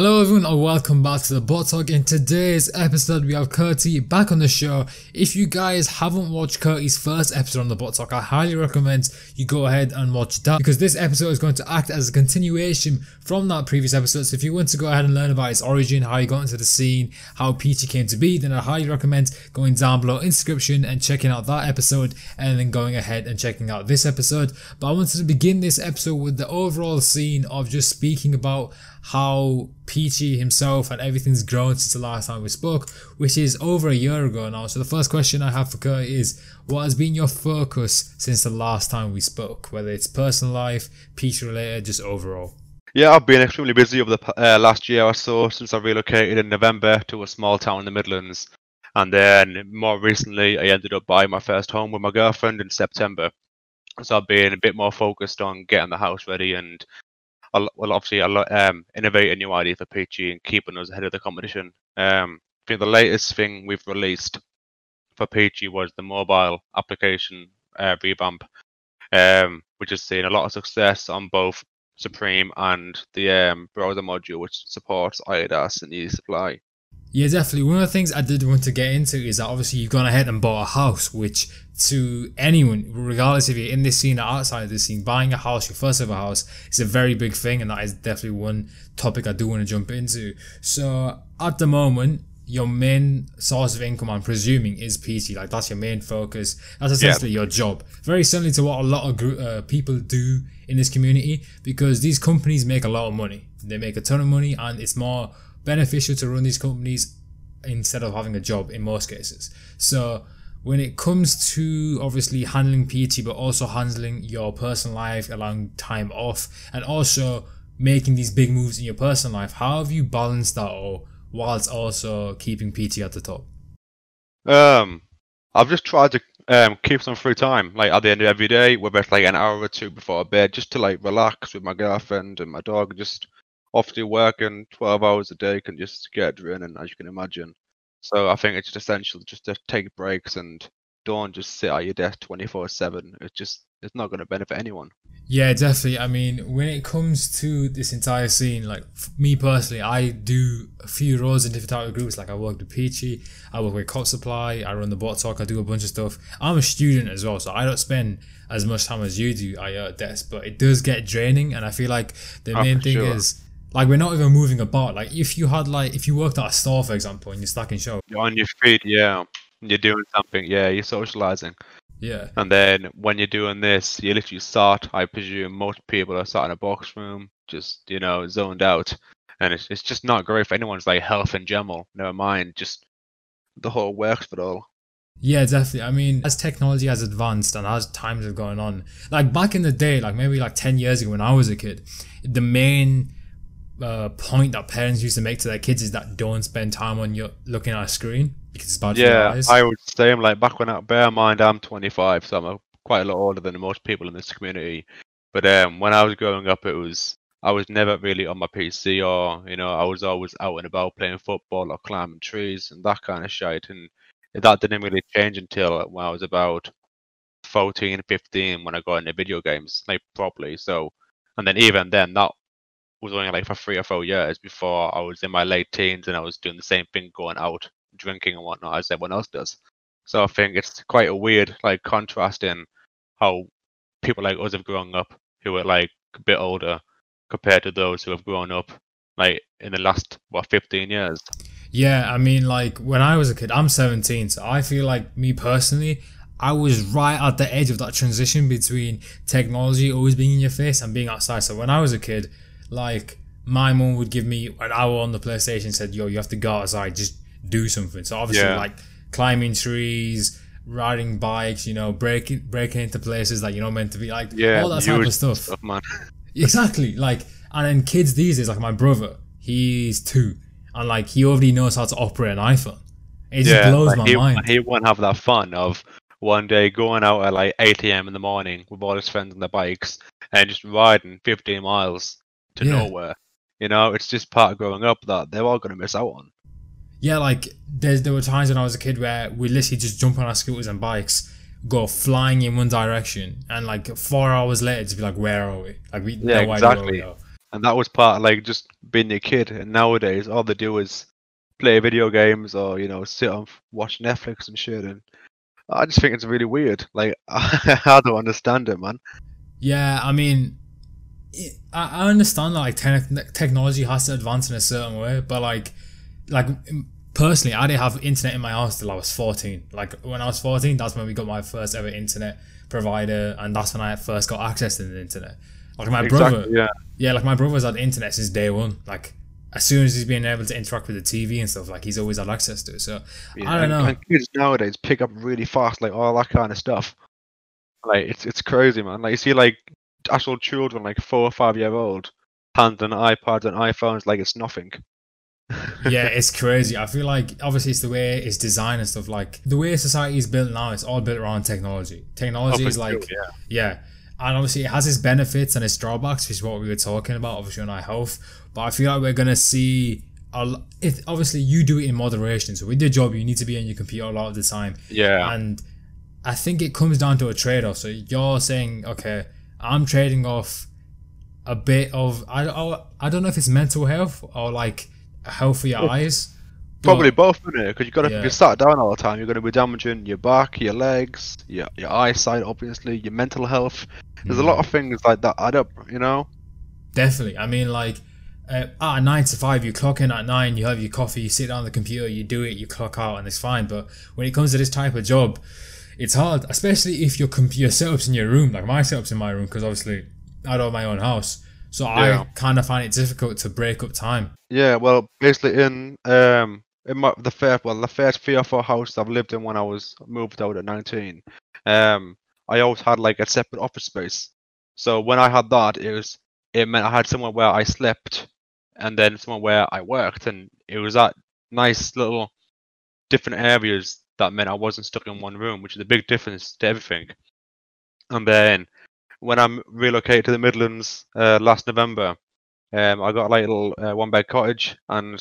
Hello everyone and welcome back to the Bot Talk. In today's episode we have Curti back on the show. If you guys haven't watched Curti's first episode on the Bot Talk, I highly recommend you go ahead and watch that because this episode is going to act as a continuation from that previous episode. So if you want to go ahead and learn about its origin, how he got into the scene, how Peachy came to be, then I highly recommend going down below in description and checking out that episode and then going ahead and checking out this episode. But I wanted to begin this episode with the overall scene of just speaking about how Peachy himself and everything's grown since the last time we spoke, which is over a year ago now. So the first question I have for Kurt is, what has been your focus since the last time we spoke? Whether it's personal life, Peachy related, just overall. Yeah, I've been extremely busy over the uh, last year or so since I relocated in November to a small town in the Midlands. And then more recently, I ended up buying my first home with my girlfriend in September. So I've been a bit more focused on getting the house ready and a well, obviously, um, innovate a new idea for Peachy and keeping us ahead of the competition. Um, I think the latest thing we've released for Peachy was the mobile application uh, revamp, um, which has seen a lot of success on both Supreme and the um, browser module, which supports Adidas and Yeezy Supply. Yeah, definitely. One of the things I did want to get into is that obviously you've gone ahead and bought a house, which to anyone, regardless if you're in this scene or outside of this scene, buying a house, your first ever house, is a very big thing, and that is definitely one topic I do want to jump into. So at the moment, your main source of income, I'm presuming, is Peachy. Like that's your main focus. That's essentially yeah. your job. Very similar to what a lot of group, uh, people do in this community, because these companies make a lot of money. They make a ton of money, and it's more beneficial to run these companies instead of having a job in most cases. So when it comes to obviously handling PT, but also handling your personal life, allowing time off, and also making these big moves in your personal life, how have you balanced that all whilst also keeping PT at the top? Um, I've just tried to um, keep some free time, like at the end of every day, whether it's like an hour or two before bed, just to like relax with my girlfriend and my dog, just obviously working 12 hours a day can just get draining, as you can imagine. So I think it's just essential just to take breaks and don't just sit at your desk 24 7. It's just, it's not going to benefit anyone. Yeah, definitely. I mean, when it comes to this entire scene, like me personally, I do a few roles in different type of groups. Like I work with Peachy, I work with Cop Supply, I run the bot talk, I do a bunch of stuff. I'm a student as well, so I don't spend as much time as you do at your desk, but it does get draining. And I feel like the oh, main thing sure. is like we're not even moving about. Like if you had like if you worked at a store, for example, and you're stacking show. You're on your feet, yeah. You're doing something, yeah. You're socializing. Yeah. And then when you're doing this, you literally start. I presume most people are sat in a box room, just you know, zoned out, and it's it's just not great for anyone's like health in general. Never mind, just the whole works for it all. Yeah, definitely. I mean, as technology has advanced and as times have gone on, like back in the day, like maybe like ten years ago when I was a kid, the main uh, point that parents used to make to their kids is that don't spend time on your looking at a screen because it's bad yeah, for your I would say I'm like back when I bear in mind I'm 25, so I'm a, quite a lot older than most people in this community. But um, when I was growing up, it was I was never really on my PC or you know I was always out and about playing football or climbing trees and that kind of shit. And that didn't really change until when I was about 14, 15 when I got into video games like properly. So and then even then that was only like for three or four years before I was in my late teens and I was doing the same thing, going out, drinking and whatnot as everyone else does. So I think it's quite a weird like contrast in how people like us have grown up who are like a bit older compared to those who have grown up like in the last what 15 years. Yeah, I mean like when I was a kid, I'm 17, so I feel like me personally, I was right at the edge of that transition between technology always being in your face and being outside. So when I was a kid, like my mom would give me an hour on the PlayStation, said, "Yo, you have to go outside, just do something." So obviously, yeah. like climbing trees, riding bikes, you know, breaking breaking into places that you're not meant to be, like yeah, all that type of stuff. stuff man. exactly, like and then kids these days, like my brother, he's two, and like he already knows how to operate an iPhone. It yeah, just blows my he, mind. He won't have that fun of one day going out at like 8 a.m. in the morning with all his friends on their bikes and just riding 15 miles to yeah. nowhere. You know, it's just part of growing up that they're all going to miss out on. Yeah, like there's there were times when I was a kid where we literally just jump on our scooters and bikes, go flying in one direction, and like four hours later to be like, where are we? Like we yeah, no exactly. and that was part of like just being a kid. And nowadays, all they do is play video games or you know sit and watch Netflix and shit. And I just think it's really weird. Like I don't understand it, man. Yeah, I mean, I, I understand that like te- technology has to advance in a certain way, but like, like personally, I didn't have internet in my house till I was fourteen. Like when I was fourteen, that's when we got my first ever internet provider, and that's when I first got access to the internet. Like my exactly, brother, yeah, yeah, like my brother's had internet since day one. Like as soon as he's been able to interact with the TV and stuff, like he's always had access to it. So yeah, I don't know. And kids nowadays pick up really fast, like all that kind of stuff. Like it's it's crazy, man. Like you see, like actual children, like four or five year old, handling iPads and iPhones like it's nothing. yeah, it's crazy. I feel like obviously it's the way it's designed and stuff. Like the way society is built now, it's all built around technology. Technology is like, yeah. yeah, and obviously it has its benefits and its drawbacks, which is what we were talking about, obviously on our health. But I feel like we're gonna see a if obviously you do it in moderation. So with your job, you need to be on your computer a lot of the time. Yeah, and I think it comes down to a trade off. So you're saying, okay, I'm trading off a bit of I, I, I don't know if it's mental health or like health for eyes. Probably both, isn't it? Because you've got to yeah. if you sat down all the time, you're going to be damaging your back, your legs, your your eyesight, obviously, your mental health. There's mm. a lot of things like that add up, you know. Definitely. I mean, like uh, at nine to five, you clock in at nine, you have your coffee, you sit down on the computer, you do it, you clock out, and it's fine. But when it comes to this type of job, it's hard, especially if your computer setup's in your room. Like my setup's in my room because obviously I don't have my own house, so yeah. I kind of find it difficult to break up time. Yeah, well, basically in um in my the first well the first three or four houses I've lived in when I was moved out at nineteen, um, I always had like a separate office space. So when I had that, it was it meant I had somewhere where I slept, and then somewhere where I worked, and it was that nice little different areas that meant I wasn't stuck in one room, which is a big difference to everything. And then when I relocated to the Midlands uh, last November, um, I got a little uh, one bed cottage, and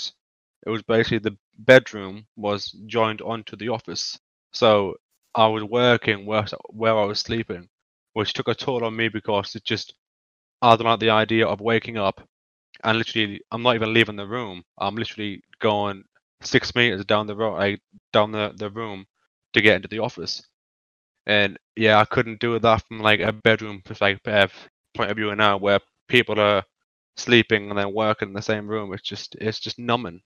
it was basically the bedroom was joined onto the office. So I was working where, where I was sleeping, which took a toll on me because it just I don't like the idea of waking up and literally I'm not even leaving the room. I'm literally going six meters down the road, like down the, the room to get into the office. And yeah, I couldn't do that from like a bedroom perspective point of view now, where people are sleeping and then working in the same room. It's just it's just numbing.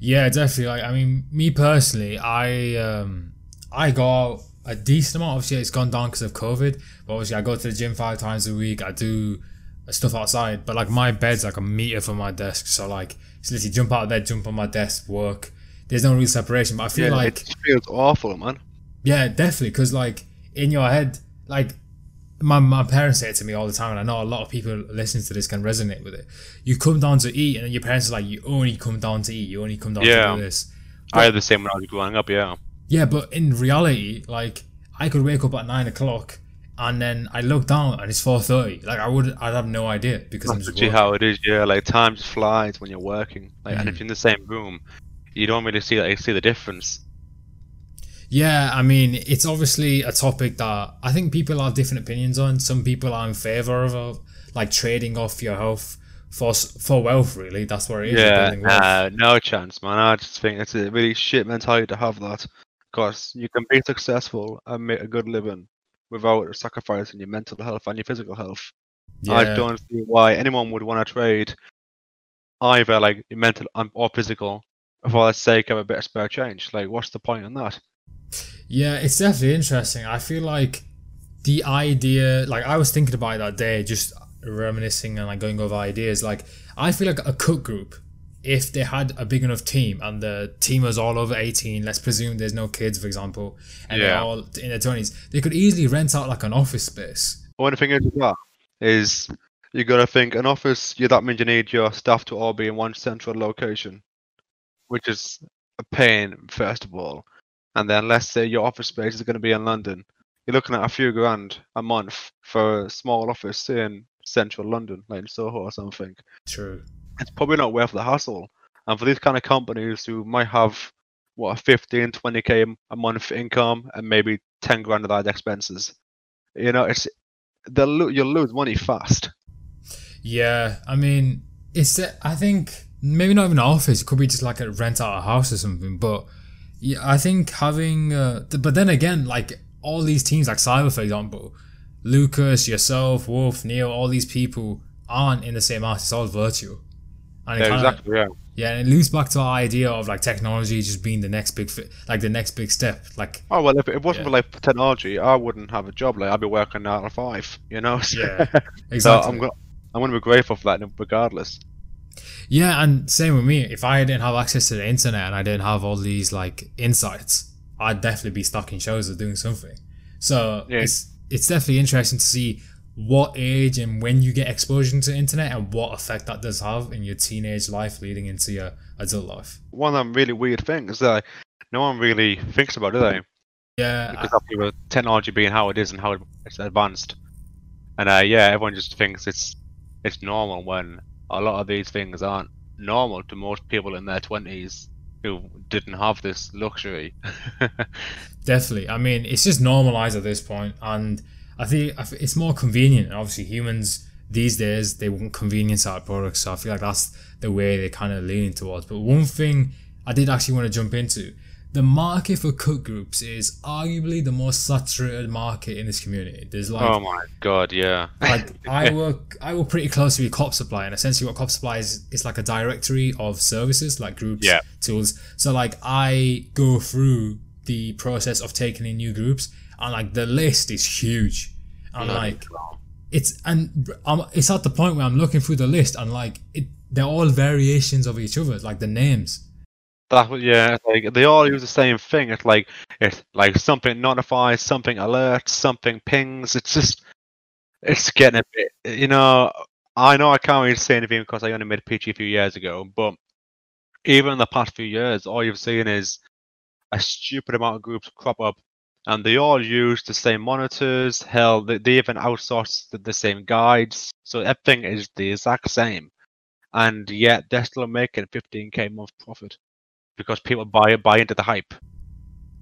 Yeah, definitely. Like I mean, me personally, I um I go out a decent amount. Obviously, it's gone down because of COVID. But obviously, I go to the gym five times a week. I do stuff outside. But like my bed's like a meter from my desk, so like it's literally jump out of bed, jump on my desk, work. There's no real separation. But I feel yeah, like it feels awful, man. Yeah, definitely. Because like in your head, like my, my parents say it to me all the time, and I know a lot of people listening to this can resonate with it. You come down to eat, and your parents are like, "You only come down to eat. You only come down yeah. to do this." But, I had the same when I was growing up. Yeah. Yeah, but in reality, like I could wake up at nine o'clock and then I look down and it's four thirty. Like I would, I'd have no idea because That's I'm just see how it is. Yeah, like time just flies when you're working. Like, mm. and if mm. you're in the same room, you don't really see like see the difference. Yeah, I mean, it's obviously a topic that I think people have different opinions on. Some people are in favor of, uh, like trading off your health for for wealth. Really, that's where it is. Yeah, nah, no chance, man. I just think it's a really shit mentality to have that, because you can be successful and make a good living without sacrificing your mental health and your physical health. Yeah. I don't see why anyone would want to trade either like mental um, or physical for the sake of a bit of spare change. Like, what's the point in that? Yeah, it's definitely interesting. I feel like the idea, like I was thinking about it that day, just reminiscing and like going over ideas. Like, I feel like a cook group, if they had a big enough team and the team was all over 18, let's presume there's no kids, for example, and yeah. they're all in their 20s, they could easily rent out like an office space. One thing is that is you got to think an office, yeah, that means you need your staff to all be in one central location, which is a pain, first of all. And then let's say your office space is going to be in London. You're looking at a few grand a month for a small office in central London, like in Soho or something. True. It's probably not worth the hassle. And for these kind of companies who might have what 15, 20k a month income and maybe 10 grand of that expenses, you know, it's they'll you'll lose money fast. Yeah, I mean, it's I think maybe not even an office. It could be just like a rent out a house or something. But yeah, I think having. Uh, but then again, like all these teams, like Cyber for example, Lucas, yourself, Wolf, Neil, all these people aren't in the same house. It's all virtual. And yeah, kinda, exactly. Yeah. Yeah, and it loops back to our idea of like technology just being the next big, fi- like the next big step. Like, oh well, if it wasn't yeah. for like technology, I wouldn't have a job. Like, I'd be working nine to five. You know. Yeah. Exactly. so I'm gonna, I'm gonna be grateful for that, regardless. Yeah, and same with me. If I didn't have access to the internet and I didn't have all these like insights, I'd definitely be stuck in shows or doing something. So yeah. it's it's definitely interesting to see what age and when you get exposure to internet and what effect that does have in your teenage life leading into your adult life. One of them really weird things that no one really thinks about, do they? Yeah. Because I, technology being how it is and how it's advanced. And uh, yeah, everyone just thinks it's it's normal when a lot of these things aren't normal to most people in their twenties who didn't have this luxury. Definitely. I mean, it's just normalized at this point, and I think it's more convenient. Obviously, humans these days they want convenience out of products, so I feel like that's the way they're kind of leaning towards. But one thing I did actually want to jump into the market for cook groups is arguably the most saturated market in this community. There's like oh my god, yeah. like I work, I work pretty closely with Cop Supply, and essentially what Cop Supply is is like a directory of services like groups, yeah. tools. So like I go through the process of taking in new groups, and like the list is huge, and yeah. like it's and I'm, it's at the point where I'm looking through the list and like it, they're all variations of each other, like the names. That yeah, like they all use the same thing. It's like it's like something notifies, something alerts, something pings. It's just it's getting a bit. You know, I know I can't really say anything because I only made PG a few years ago, but even in the past few years, all you've seen is a stupid amount of groups crop up, and they all use the same monitors. Hell, they, they even outsource the, the same guides, so everything is the exact same, and yet they're still making 15k month profit because people buy buy into the hype.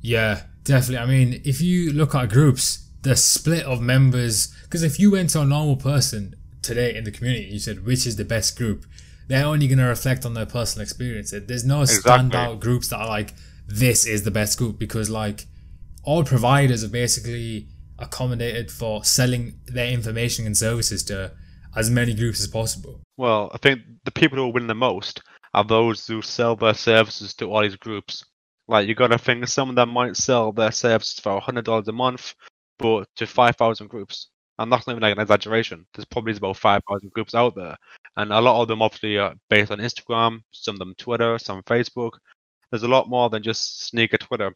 Yeah, definitely. I mean, if you look at groups, the split of members, because if you went to a normal person today in the community, you said which is the best group, they're only going to reflect on their personal experience. There's no exactly. standout groups that are like this is the best group because like all providers are basically accommodated for selling their information and services to as many groups as possible. Well, I think the people who win the most are those who sell their services to all these groups. Like you got to think some of them might sell their services for hundred dollars a month, but to five thousand groups, and that's not even like an exaggeration. There's probably about five thousand groups out there, and a lot of them obviously are based on Instagram, some of them Twitter, some Facebook. There's a lot more than just sneaker Twitter,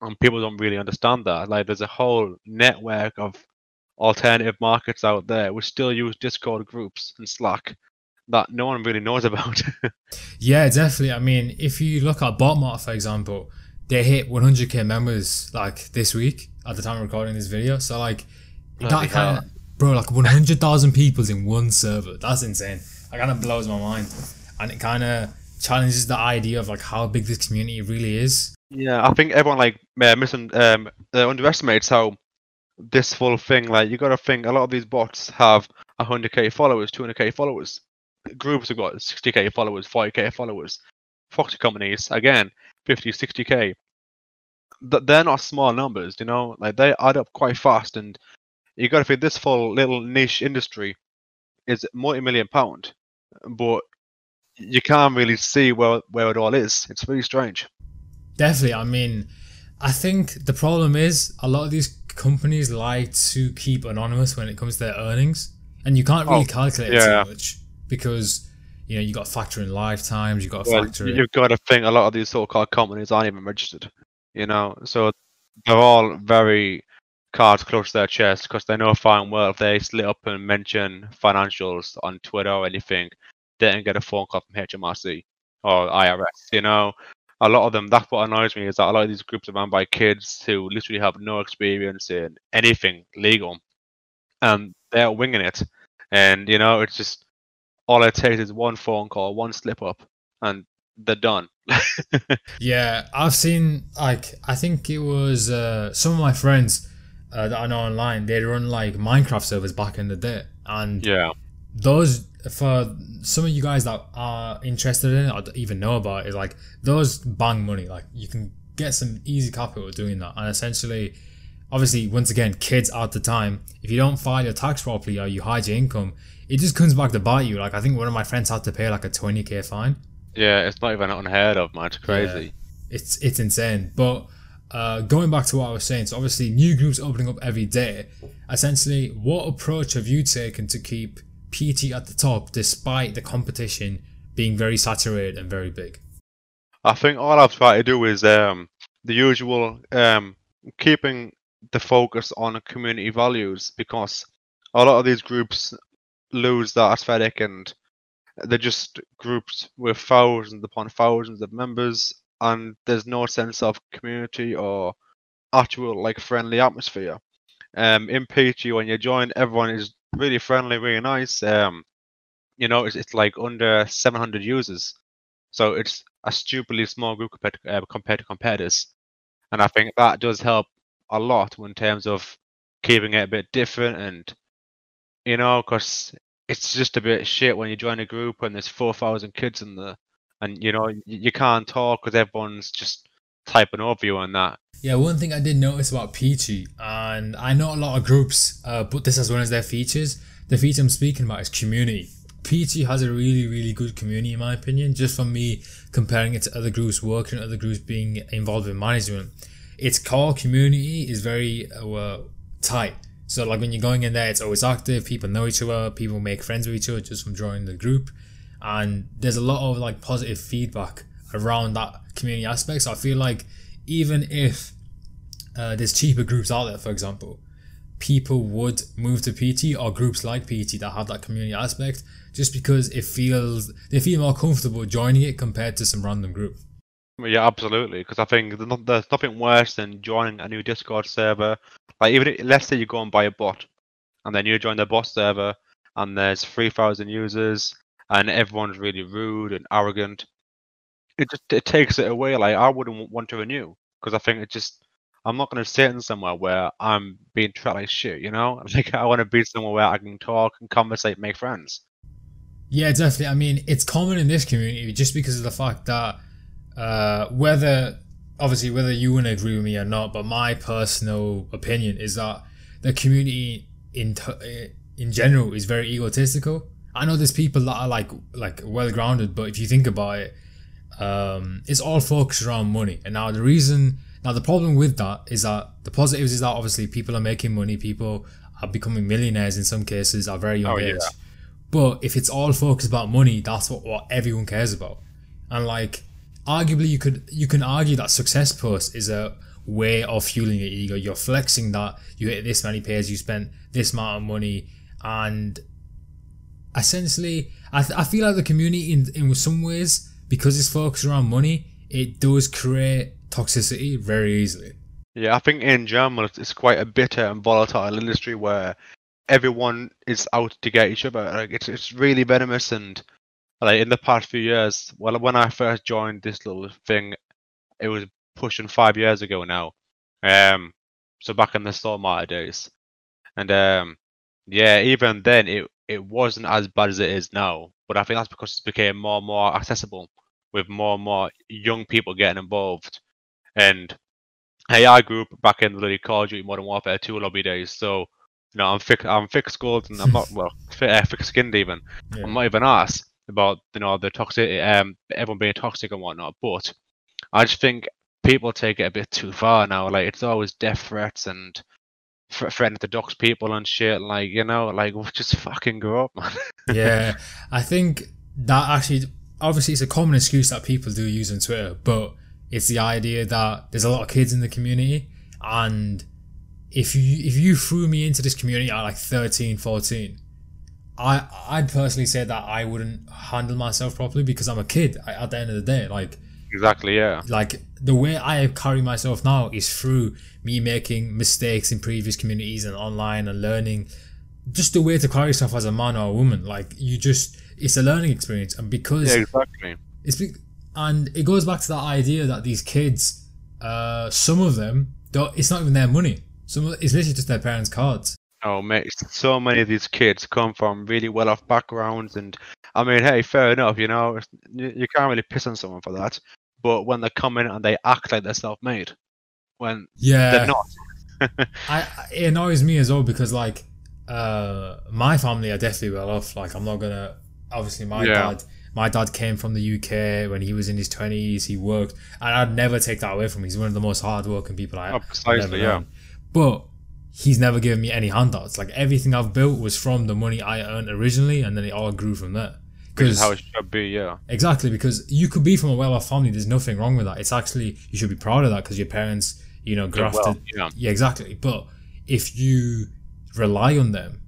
and people don't really understand that. Like there's a whole network of alternative markets out there which still use Discord groups and Slack that no one really knows about. yeah, definitely. I mean, if you look at Botmart, for example, they hit 100k members like this week at the time of recording this video. So like Bloody that kind of bro, like 100,000 people in one server. That's insane. It kind of blows my mind, and it kind of challenges the idea of like how big this community really is. Yeah, I think everyone like uh, missing um uh, underestimates how this full thing. Like you got to think a lot of these bots have 100k followers, 200k followers groups have got 60k followers, 40k followers. Proxy companies, again, 50, 60k. They're not small numbers, you know, like they add up quite fast. And you got to think this full little niche industry is multi million pound, but you can't really see where, where it all is. It's very strange. Definitely. I mean, I think the problem is a lot of these companies like to keep anonymous when it comes to their earnings, and you can't really oh, calculate yeah. too much because you know you got to factor in lifetimes, you got to well, factor. You've in... got to think a lot of these so-called companies aren't even registered. You know, so they're all very cards close to their chest because they know fine well if they slit up and mention financials on Twitter or anything, they didn't get a phone call from HMRC or IRS. You know, a lot of them. That's what annoys me is that a lot of these groups are run by kids who literally have no experience in anything legal, and they're winging it. And you know, it's just all it takes is one phone call, one slip up, and they're done. yeah, I've seen like I think it was uh, some of my friends uh, that I know online. They run like Minecraft servers back in the day, and yeah, those for some of you guys that are interested in it or even know about it, like those bang money. Like you can get some easy capital doing that, and essentially, obviously, once again, kids at the time, if you don't file your tax properly or you hide your income, it just comes back to bite you. Like I think one of my friends had to pay like a twenty k fine. Yeah, it's not even unheard of, man. It's crazy. Yeah, it's it's insane. But uh, going back to what I was saying, so obviously new groups opening up every day. Essentially, what approach have you taken to keep PT at the top despite the competition being very saturated and very big? I think all I've tried to do is um, the usual um, keeping the focus on community values because a lot of these groups lose that aesthetic and they're just groups with thousands upon thousands of members and there's no sense of community or actual like friendly atmosphere. Um, in PT, when you join, everyone is really friendly, really nice. Um, you know, it's, it's like under 700 users, so it's a stupidly small group compared to, uh, compared to competitors, and I think that does help a lot in terms of keeping it a bit different and you know, because it's just a bit shit when you join a group and there's 4,000 kids in there and you know you, you can't talk because everyone's just typing over you and that. Yeah, one thing I did notice about Peachy, and I know a lot of groups uh, put this as one of their features. The feature I'm speaking about is community. Peachy has a really, really good community, in my opinion, just from me comparing it to other groups working, other groups being involved in management. Its core community is very uh, tight. So, like when you're going in there, it's always active, people know each other, people make friends with each other just from joining the group and there's a lot of like positive feedback around that community aspect. So I feel like even if uh, there's cheaper groups out there, for example, people would move to PT or groups like PT that have that community aspect just because it feels they feel more comfortable joining it compared to some random group. Yeah, absolutely. Because I think there's nothing worse than joining a new Discord server. Like even if, let's say you go and buy a bot, and then you join the bot server, and there's three thousand users, and everyone's really rude and arrogant. It just it takes it away. Like I wouldn't want to renew because I think it just I'm not going to sit in somewhere where I'm being treated like shit. You know, like I want to be somewhere where I can talk and conversate, make friends. Yeah, definitely. I mean, it's common in this community just because of the fact that uh, whether obviously whether you want to agree with me or not, but my personal opinion is that the community in t- in general is very egotistical I know there's people that are like like well grounded, but if you think about it, um, it's all focused around money. And now the reason, now the problem with that is that the positives is that obviously people are making money, people are becoming millionaires in some cases at very young oh, age. Yeah. But if it's all focused about money, that's what, what everyone cares about. And like, arguably, you could you can argue that success post is a way of fueling your ego. You're flexing that you hit this many pairs, you spent this amount of money, and essentially, I, th- I feel like the community in in some ways because it's focused around money, it does create toxicity very easily. Yeah, I think in general it's quite a bitter and volatile industry where everyone is out to get each other. Like it's it's really venomous and like in the past few years, well, when I first joined this little thing, it was pushing five years ago now. Um, so back in the Stormlighter days, and um, yeah, even then it it wasn't as bad as it is now. But I think that's because it became more and more accessible with more and more young people getting involved. And AI group back in the Call of Duty Modern Warfare 2 lobby days. So, you know, I'm thick, I'm thick skulled and I'm not, well, thick, uh, thick skinned even. Yeah. I'm not even asked about, you know, the toxic, um, everyone being toxic and whatnot. But I just think people take it a bit too far now. Like, it's always death threats and threatening to dox people and shit. Like you know, like just fucking grow up, man. yeah, I think that actually, obviously, it's a common excuse that people do use on Twitter, but it's the idea that there's a lot of kids in the community, and if you if you threw me into this community at like 13, 14, I I'd personally say that I wouldn't handle myself properly because I'm a kid. At the end of the day, like Exactly, yeah. Like the way I carry myself now is through me making mistakes in previous communities and online and learning just the way to carry yourself as a man or a woman. Like you just, it's a learning experience, and because yeah, exactly, it's and it goes back to that idea that these kids, uh, some of them, don't, it's not even their money. Some of, it's literally just their parents' cards. Oh mate, so many of these kids come from really well-off backgrounds, and I mean, hey, fair enough, you know, you, can't really piss on someone for that. But when they come in and they act like they're self-made, when Yeah, they're not, I- it annoys me as well because like uh my family are definitely well off. Like I'm not gonna obviously my Yeah. dad my dad came from the UK when he was in his twenties, he worked and I'd never take that away from him. He's one of the most hardworking people I Oh, precisely, ever yeah. But he's never given me any handouts. Like everything I've built was from the money I earned originally and then it all grew from there. Because how it should be, yeah. Exactly, because you could be from a well-off family. There's nothing wrong with that. It's actually you should be proud of that because your parents, you know, Did well, grafted. yeah. yeah, exactly. But if you rely on them,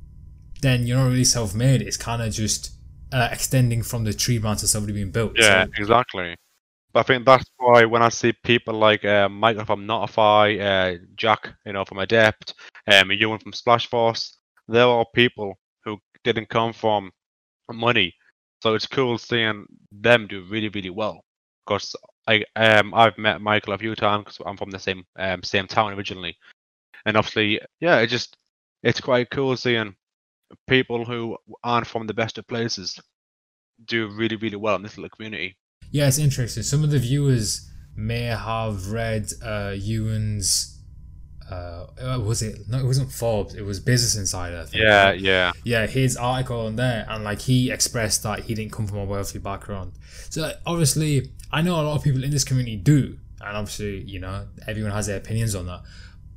then you're not really self-made. It's kind of just uh, extending from the tree branch that's already been built. Yeah, So, exactly. But I think that's why when I see people like uh, Michael from Notify, uh, Jack, you know, from Adept, um, Ewan from Splash Force, they're all people who didn't come from money. So it's cool seeing them do really, really well. Because I, um, I've met Michael a few times because I'm from the same, um, same town originally, and obviously, yeah, it just, it's quite cool seeing people who aren't from the best of places do really, really well in this little community. yeah, it's interesting. Some of the viewers may have read uh, Ewan's. Uh, uh, was it? No, it wasn't Forbes. It was Business Insider. I think. Yeah, yeah. yeah, his article on there, and like he expressed that he didn't come from a wealthy background. So like, obviously, I know a lot of people in this community do, and obviously, you know, everyone has their opinions on that.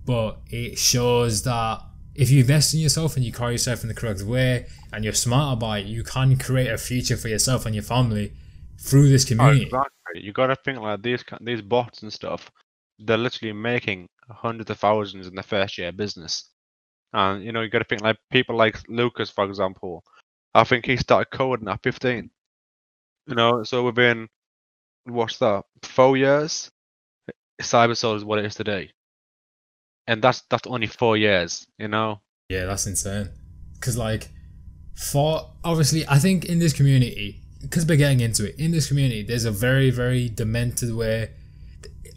But it shows that if you invest in yourself and you carry yourself in the correct way, and you're smart about it, you can create a future for yourself and your family through this Oh, community. exactly. You got to think like these these bots and stuff. They're literally making hundreds of thousands in the first year of business, and you know you got to think like people like Lucas, for example. I think he started coding at 15. You know, so within what's that? Four years, Cybersole is what it is today, and that's that's only four years. You know. Yeah, that's insane. Because, like, for obviously, I think in this community, because we're getting into it, in this community, there's a very, very demented way.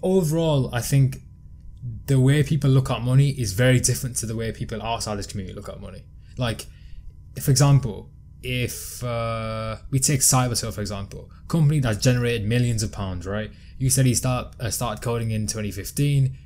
Overall, I think the way people look at money is very different to the way people outside this community look at money. Like, for example, if uh, we take Cybersole for example, company that's generated millions of pounds, right? You said he start uh, started coding in 2015.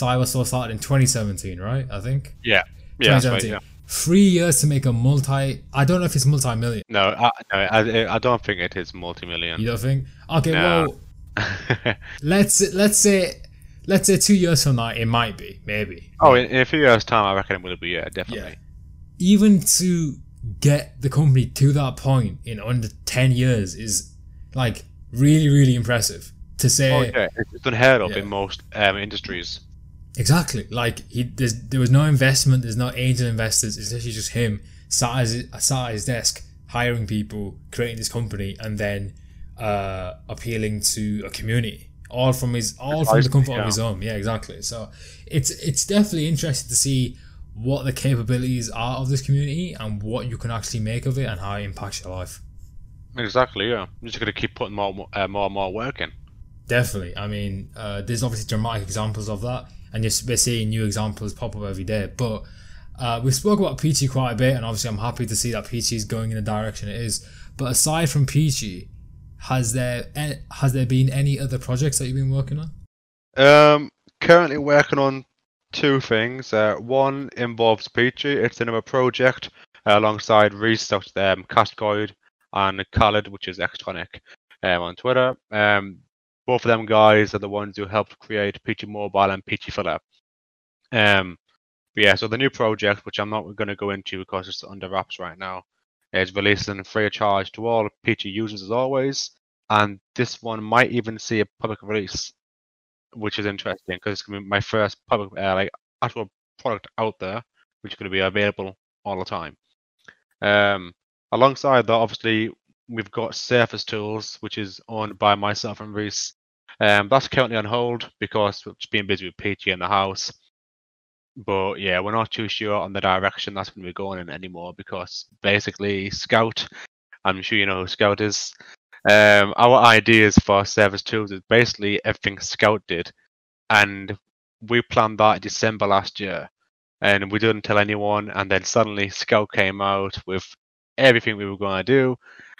Cybersole started in 2017, right? I think. Yeah. Yeah. That's right, 2017. yeah. Three years to make a multi. I don't know if it's multi-million. No, I, no, I, I don't think it is multi-million. You don't think? Okay, No. well, let's let's say let's say two years from now, it might be, maybe. oh, in, in a few years' time, I reckon it will be. Yeah, definitely. Yeah. Even to get the company to that point in under ten years is like really, really impressive. To say Oh, yeah, it's it's unheard of Yeah. in most um, industries. Exactly. Like he, there's, there was no investment. There's no angel investors. It's literally just him sat at his, sat at his desk, hiring people, creating this company, and then uh, appealing to a community. All from his, all from the comfort yeah. of his home. Yeah, exactly. So it's it's definitely interesting to see what the capabilities are of this community and what you can actually make of it and how it impacts your life. Exactly. Yeah, just gonna keep putting more, more, uh, more and more work in. Definitely. I mean, uh, there's obviously dramatic examples of that, and we're seeing new examples pop up every day. But uh, we spoke about Peachy quite a bit, and obviously, I'm happy to see that Peachy is going in the direction it is. But aside from Peachy, has there has there been any other projects that you've been working on? Um, currently working on two things. Uh, one involves Peachy. It's another project uh, alongside Reese, um, and Khaled, which is Extronic, um, on Twitter. Um, both of them guys are the ones who helped create Peachy Mobile and Peachy Filler. Um, but yeah, so the new project, which I'm not going to go into because it's under wraps right now, is releasing free of charge to all Peachy users as always. And this one might even see a public release which is interesting because it's going to be my first public, uh, like actual product out there, which is going to be available all the time. Um, alongside that, obviously, we've got Surface Tools, which is owned by myself and Reese. Um, that's currently on hold because we've just been busy with PG in the house. But yeah, we're not too sure on the direction that's going to be going in anymore because basically Scout, I'm sure you know who Scout is. Um, our ideas for Service Tools is basically everything Scout did, and we planned that in December last year. and we didn't tell anyone. And then suddenly Scout came out with everything we were going to do,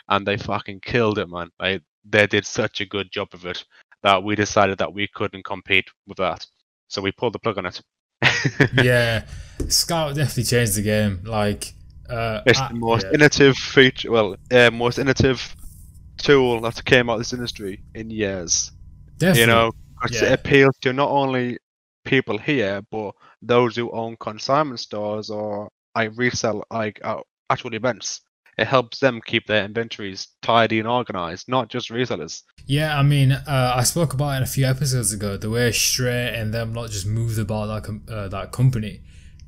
and they fucking killed it, man. Like they did such a good job of it that we decided that we couldn't compete with that, so we pulled the plug on it. yeah, Scout definitely changed the game. Like, uh, it's I- the most yeah, innovative feature, well, uh, most innovative tool that came out of this industry in years. definitely. You know, yeah. it appeals to not only people here, but those who own consignment stores or I resell like uh, actual events. It helps them keep their inventories tidy and organized, not just resellers. Yeah, I mean, uh, I spoke about it a few episodes ago. The way Stray and them not just moved about that com- uh, that company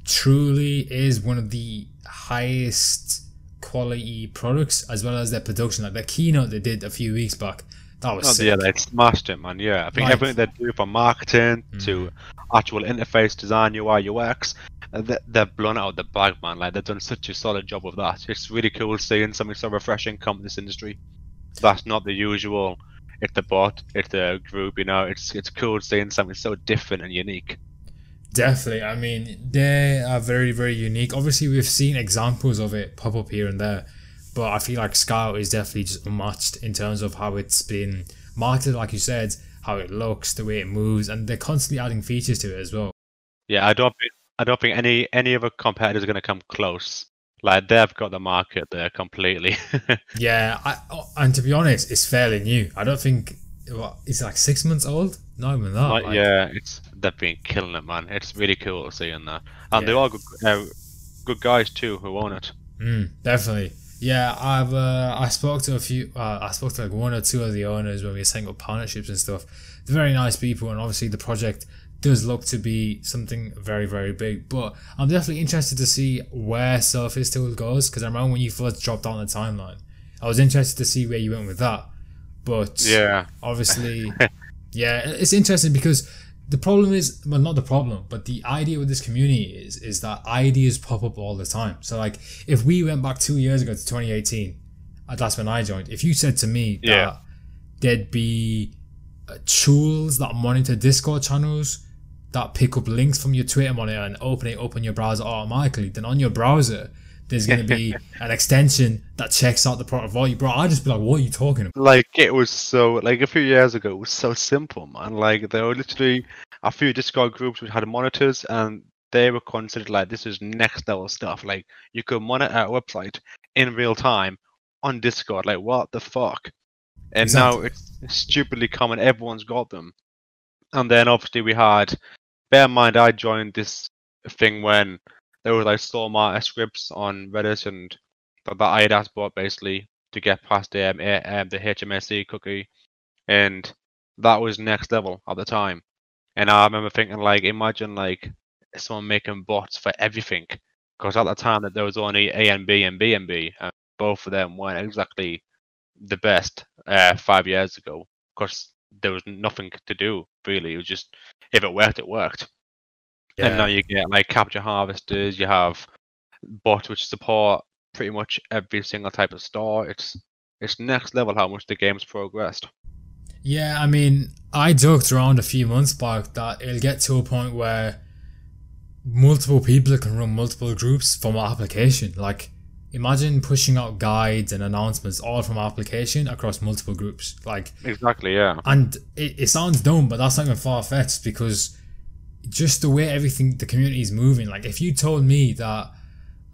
truly is one of the highest quality products, as well as their production. Like the keynote they did a few weeks back, Oh, yeah, they smashed it, man. Yeah, I think everything they do from marketing to actual interface design, UI, UX, uh, they, they've blown out the bag, man. Like they've done such a solid job of that. It's really cool seeing something so refreshing come to this industry. That's not the usual. It's the bot, it's the group, you know. It's it's cool seeing something so different and unique. Definitely. I mean, they are very, very unique. Obviously, we've seen examples of it pop up here and there, but I feel like Scout is definitely just unmatched in terms of how it's been marketed, like you said, how it looks, the way it moves, and they're constantly adding features to it as well. Yeah, I don't think I don't think any any other competitors are going to come close. Like they've got the market there completely. Yeah, I, oh, and to be honest, it's fairly new. I don't think what it's like six months old. Not even that. Like, like- yeah, it's they've been killing it, man. It's really cool seeing that, and Yeah. they're all good, uh, good guys too who own it. Mm, definitely. Yeah, I've uh, I spoke to a few. Uh, I spoke to like one or two of the owners when we were setting up partnerships and stuff. They're very nice people, and obviously the project does look to be something very very big. But I'm definitely interested to see where Surface Tool goes because I remember when you first dropped on the timeline, I was interested to see where you went with that. But Yeah, obviously yeah it's interesting because the problem is well not the problem but the idea with this community is is that ideas pop up all the time so like if we went back two years ago to 2018 uh, that's when i joined if you said to me that Yeah. there'd be uh, tools that monitor discord channels that pick up links from your twitter monitor and open it up on your browser automatically then on your browser there's going to be an extension that checks out the product volume bro i'd just be like what are you talking about like it was so like a few years ago. It was so simple, man. Like there were literally a few Discord groups which had monitors, and they were considered like this is next level stuff. Like you could monitor a website in real time on Discord. Like what the fuck? And now it's stupidly common. Everyone's got them. And then obviously we had. Bear in mind, I joined this thing when there was like Stormart scripts on Reddit and that, that asked bought basically to get past the um, A- um, the HMAC cookie, and that was next level at the time. And I remember thinking like, imagine like someone making bots for everything, because at the time that there was only A and B and B and B, and both of them weren't exactly the best uh, five years ago, because there was nothing to do really. It was just if it worked, it worked. And now you get like captcha harvesters, you have bots which support pretty much every single type of store. It's it's next level how much the game's progressed. Yeah, I mean, I joked around a few months back that it'll get to a point where multiple people can run multiple groups from our application. Like, imagine pushing out guides and announcements all from our application across multiple groups. Like, Exactly, yeah. and it, it sounds dumb, but that's not even far fetched because just the way everything, the community is moving. Like, if you told me that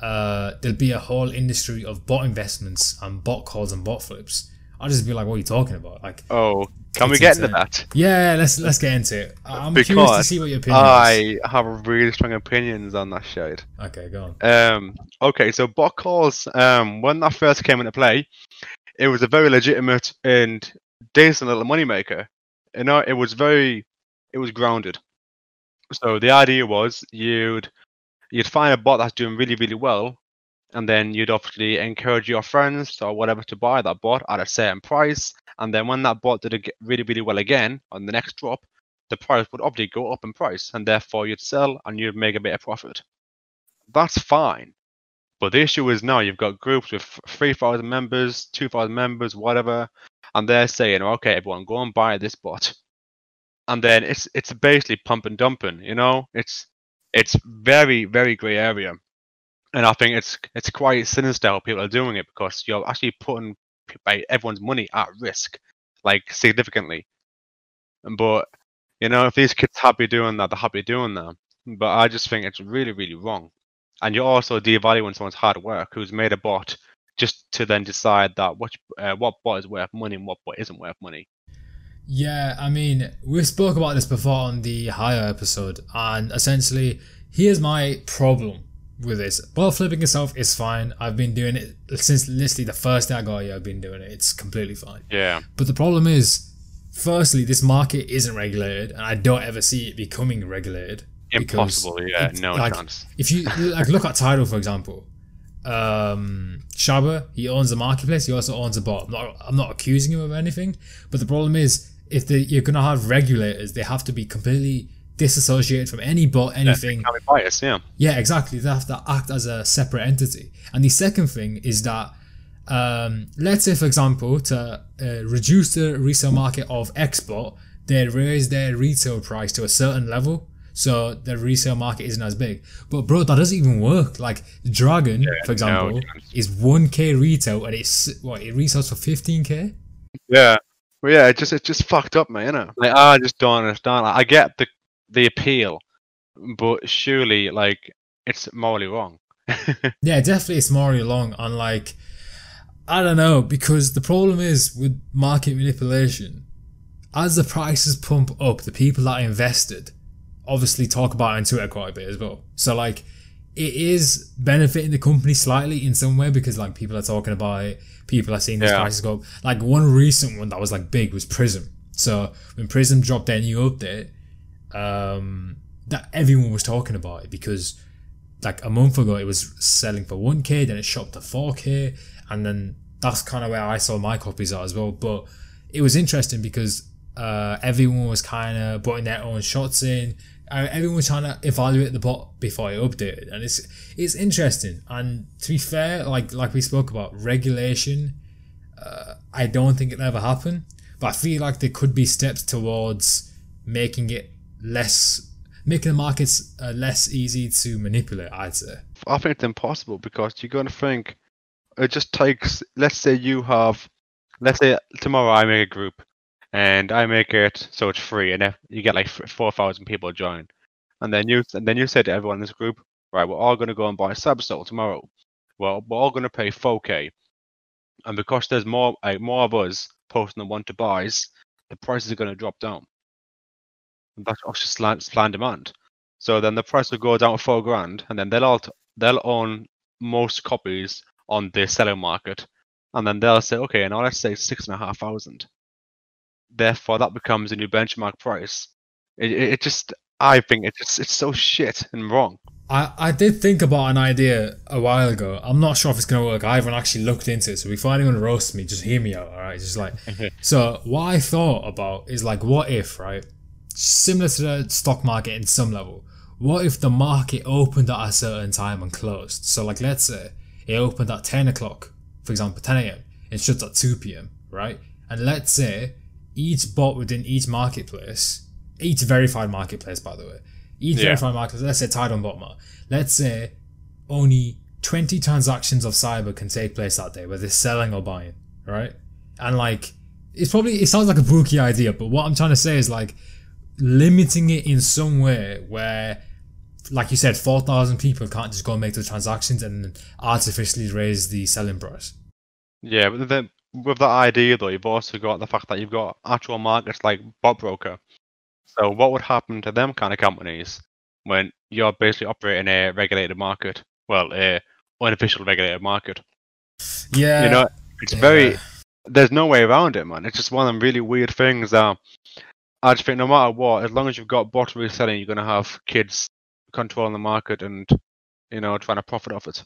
uh, there'll be a whole industry of bot investments and bot calls and bot flips, I'd just be like, what are you talking about? Like, Oh, can we get into that? yeah, let's let's get into it. I'm curious to see what your opinion is. I have really strong opinions on that shit. Okay, go on. Um, okay, so bot calls, um, when that first came into play, it was a very legitimate and decent little moneymaker. You know, it was very, it was grounded. So the idea was you'd you'd find a bot that's doing really, really well, and then you'd obviously encourage your friends or whatever to buy that bot at a certain price. And then when that bot did really, really well again on the next drop, the price would obviously go up in price, and therefore you'd sell and you'd make a bit of profit. That's fine. But the issue is now you've got groups with 3,000 members, 2,000 members, whatever, and they're saying, okay, everyone, go and buy this bot. And then it's it's basically pump and dumping, you know? It's it's very very grey area, and I think it's it's quite sinister how people are doing it because you're actually putting like, everyone's money at risk, like significantly. But you know, if these kids happy doing that, they're happy doing that. But I just think it's really really wrong, and you're also devaluing someone's hard work who's made a bot just to then decide that what uh, what bot is worth money and what bot isn't worth money. Yeah, I mean, we spoke about this before on the higher episode, and essentially, here's my problem with this. Bot flipping itself is fine. I've been doing it since literally the first day I got here. I've been doing it. It's completely fine. Yeah. But the problem is, firstly, this market isn't regulated, and I don't ever see it becoming regulated. Impossible. Yeah. it- No like, chance. If you like, look at Tidal for example. Um, Shaba, he owns a marketplace. He also owns a bot. I'm not, I'm not accusing him of anything, but the problem is, if the, you're gonna have regulators, they have to be completely disassociated from any bot, anything. Can't be. Yeah. Yeah, exactly. They have to act as a separate entity. And the second thing is that, um, let's say, for example, to uh, reduce the resale market of Xbot, they raise their retail price to a certain level. So the resale market isn't as big. But bro, that doesn't even work. Like Dragon, for example, no. is 1k retail and it's what it resells for 15k. Yeah. Well, yeah. It just it's just fucked up, man. You know. Like I just don't understand. Like, I get the the appeal, but surely like it's morally wrong. Yeah, definitely it's morally wrong. on like I don't know, because the problem is with market manipulation, as the prices pump up, the people that invested obviously talk about it on Twitter quite a bit as well. So like it is benefiting the company slightly in some way because like people are talking about it, people are seeing these Yeah. prices go up. Like one recent one that was like big was Prism. So when Prism dropped their new update, um, that everyone was talking about it because like a month ago it was selling for 1k then it shot to 4k and then that's kind of where i saw my copies at as well but it was interesting because uh, everyone was kind of putting their own shots in uh, everyone was trying to evaluate the bot before it updated and it's it's interesting and to be fair like like we spoke about regulation uh, i don't think it'll ever happen but i feel like there could be steps towards making it less making the markets uh, less easy to manipulate i'd say I think it's impossible because you're going to think it just takes. Let's say you have, let's say tomorrow I make a group, and I make it so it's free, and if you get like four thousand people join, and then you and then you say to everyone in this group, right, we're all going to go and buy Cybersole tomorrow. Well, we're all going to pay 4k, and because there's more like more of us posting the want to buys, the prices are going to drop down. And that's also supply and demand. So then the price will go down to four grand, and then they'll all t- they'll own most copies on the selling market, and then they'll say, okay, now let's say six and a half thousand. Therefore, that becomes a new benchmark price. It, it, it just, I think it's just, it's so shit and wrong. I, I did think about an idea a while ago. I'm not sure if it's gonna work. I haven't actually looked into it. So before anyone roasts me, just hear me out, alright? Just like so what I thought about is like what if, right? Similar to the stock market in some level. What if the market opened at a certain time and closed? So like let's say it opened at 10 o'clock, for example, 10 a.m. It shuts at 2 p.m., right? And let's say each bot within each marketplace, each verified marketplace, by the way, each Yeah. verified marketplace, let's say Tidal and Botmart, let's say only 20 transactions of cyber can take place that day, whether they're selling or buying, right? And like, it's probably, it sounds like a bookie idea, but what I'm trying to say is like limiting it in some way where, like you said, 4,000 people can't just go and make the transactions and artificially raise the selling price. Yeah, but then with that idea though, you've also got the fact that you've got actual markets like BotBroker. So what would happen to them kind of companies when you're basically operating a regulated market? Well, a unofficial regulated market. Yeah. you know, it's very. There's no way around it, man. It's just one of them really weird things that I just think no matter what, as long as you've got bot reselling, you're gonna have kids controlling the market and you know trying to profit off it.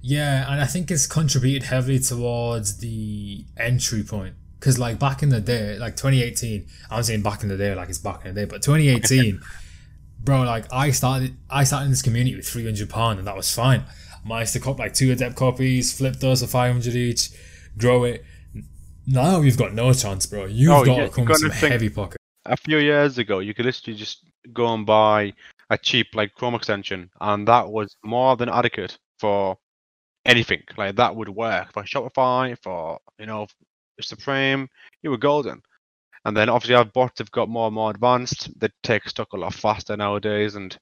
Yeah, and I think it's contributed heavily towards the entry point. Because, like, back in the day, like 2018, I'm saying back in the day, like it's back in the day, but 2018, bro, like, I started I started in this community with 300 pound, and that was fine. I managed to cop like two adept copies, flip those for 500 each, grow it. Now you've got no chance, bro. You've Oh, got yeah, to come with some heavy pocket. a few years ago, you could literally just go and buy a cheap like Chrome extension, and that was more than adequate for anything. Like that would work for Shopify, for you know Supreme. You were golden. And then obviously our bots have got more and more advanced. They take stock a lot faster nowadays, and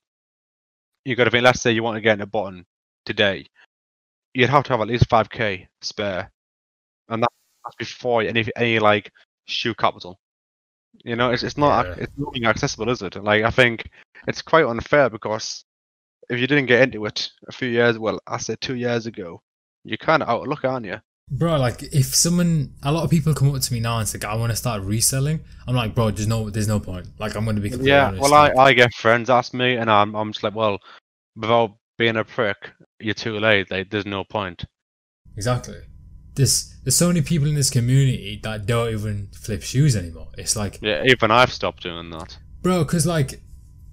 you got to think. Let's say you want to get in a button today, you'd have to have at least five k spare, and that, that's before any any like shoe capital. You know, it's it's not Yeah. it's not being accessible, is it? Like I think it's quite unfair because if you didn't get into it a few years, well, I said two years ago, you're kind of out of luck, aren't you? Bro, like if someone, a lot of people come up to me now and say, "I want to start reselling," I'm like, bro, there's no, there's no point. Like, I'm going to be completely Yeah, honest. well, I, I get friends ask me, and I'm I'm just like, well, without being a prick, you're too late. Like, there's no point. exactly. There's there's so many people in this community that don't even flip shoes anymore. It's like, Yeah, even I've stopped doing that. bro, because like,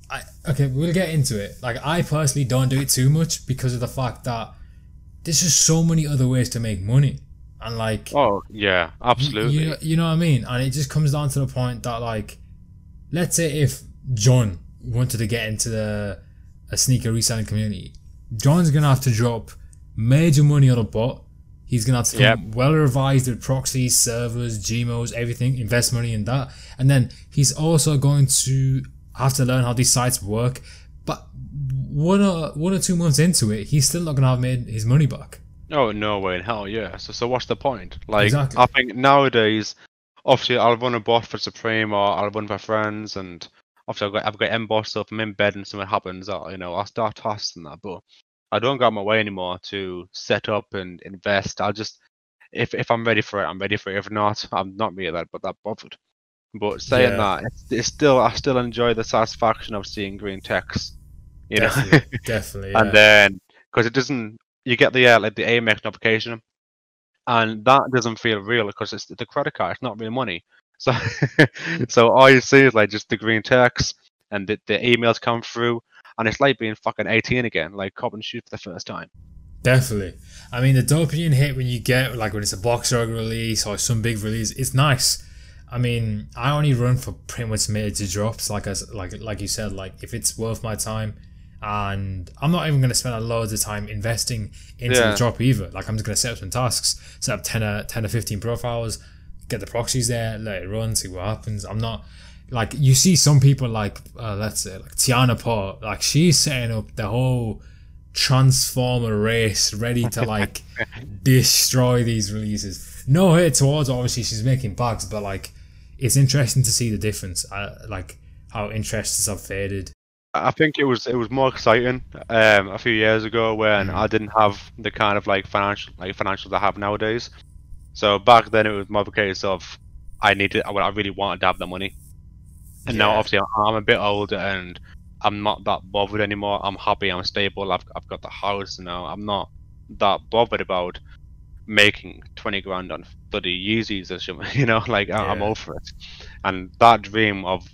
I okay, we'll get into it. Like, I personally don't do it too much because of the fact that there's just so many other ways to make money, and like, Oh yeah, absolutely. You, you know what I mean? And it just comes down to the point that, like, let's say if John wanted to get into the a sneaker reselling community, John's gonna have to drop major money on a bot. He's gonna have to come well revised with proxies, servers, Gmos, everything, invest money in that. And then he's also going to have to learn how these sites work. But one or one or two months into it, he's still not gonna have made his money back. Oh no way in hell, yeah. So so what's the point? Like Exactly. I think nowadays, obviously I'll run a bot for Supreme or I'll run for friends, and obviously I've got I've got emboss stuff. I'm in bed and something happens, i you know I'll start tasks and that. But I don't go out my way anymore to set up and invest. I'll just if if I'm ready for it, I'm ready for it. If not, I'm not really that but that bothered. But saying Yeah. that, it's, it's still I still enjoy the satisfaction of seeing green text. You know. Definitely. Yeah. and then because it doesn't you get the uh, like the amex notification and that doesn't feel real because it's the credit card it's not real money so so all you see is like just the green text and the, the emails come through and it's like being fucking 18 again like cop and shoot for the first time Definitely. I mean, the dopamine hit when you get like when it's a box rug release or some big release, it's nice. I mean, I only run for pretty much mid to drops, like as like like you said, like if it's worth my time, and I'm not even gonna spend a loads of time investing into Yeah. the drop either. Like I'm just gonna set up some tasks, set up 10 or 10 or 15 profiles, get the proxies there, let it run, see what happens. I'm not like you see some people like uh, let's say like Tiana Paul, like she's setting up the whole transformer race ready to like destroy these releases. No hate towards obviously she's making bags, but like it's interesting to see the difference. Uh, like how interests have faded. I think it was it was more exciting um, a few years ago when Mhm. I didn't have the kind of like financial like financials I have nowadays. So back then it was more of a case of I needed I I really wanted to have the money, and now obviously I'm- I'm a bit older and I'm not that bothered anymore. I'm happy, I'm stable. I've I've got the house now. I'm not that bothered about making twenty grand on bloody Yeezys or something. You know, like I- I'm Yeah. over it. And that dream of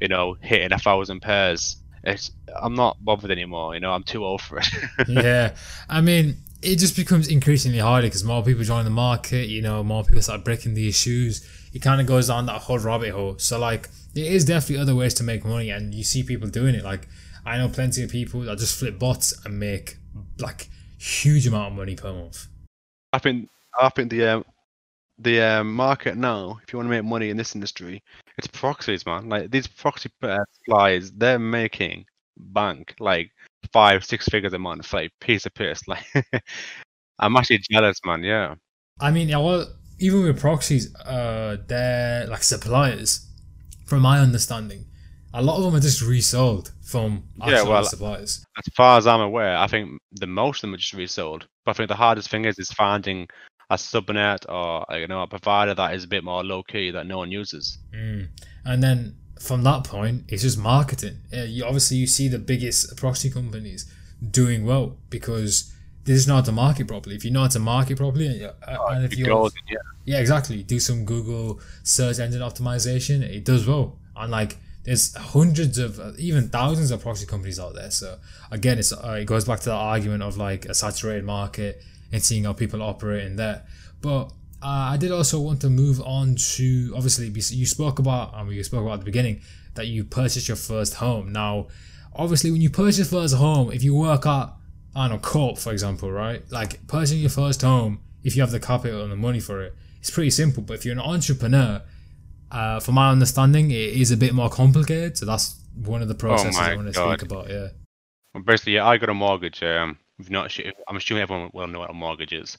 you know hitting a thousand pairs it's I'm not bothered anymore. You know, I'm too old for it. yeah, I mean, it just becomes increasingly harder because more people join the market. You know, more people start breaking these shoes. It kind of goes down that whole rabbit hole. So like, there is definitely other ways to make money, and you see people doing it. Like, I know plenty of people that just flip bots and make like huge amount of money per month. I think I think the um, the um, market now, if you want to make money in this industry, it's proxies, man. Like these proxy uh, supplies, they're making bank like five, six figures a month, like piece of piss. Like I'm actually jealous, man. Yeah. I mean, yeah, well, even with proxies, uh, they're like suppliers. From my understanding, a lot of them are just resold from Yeah, well, suppliers. As far as I'm aware, I think the most of them are just resold. But I think the hardest thing is is finding a subnet or uh, you know a provider that is a bit more low key that no one uses. Mm. And then from that point, it's just marketing. Uh, you obviously you see the biggest proxy companies doing well because they just know how to market properly. If you know how to market properly, and, you- uh, and if you golden, yeah. yeah, exactly, do some Google search engine optimization, it does well. And like there's hundreds of uh, even thousands of proxy companies out there. So again, it's uh, it goes back to the argument of like a saturated market and seeing how people operate in there. But uh, I did also want to move on to obviously you spoke about and we spoke about at the beginning that you purchased your first home. Now, obviously when you purchase first home, if you work at I don't know, Corp, for example, right? Like purchasing your first home, if you have the capital and the money for it, it's pretty simple. But if you're an entrepreneur, uh, from my understanding, it is a bit more complicated. So that's one of the processes Oh I want to God. speak about. Yeah. Well, basically, yeah, I got a mortgage. Um, if not, I'm assuming everyone will know what a mortgage is.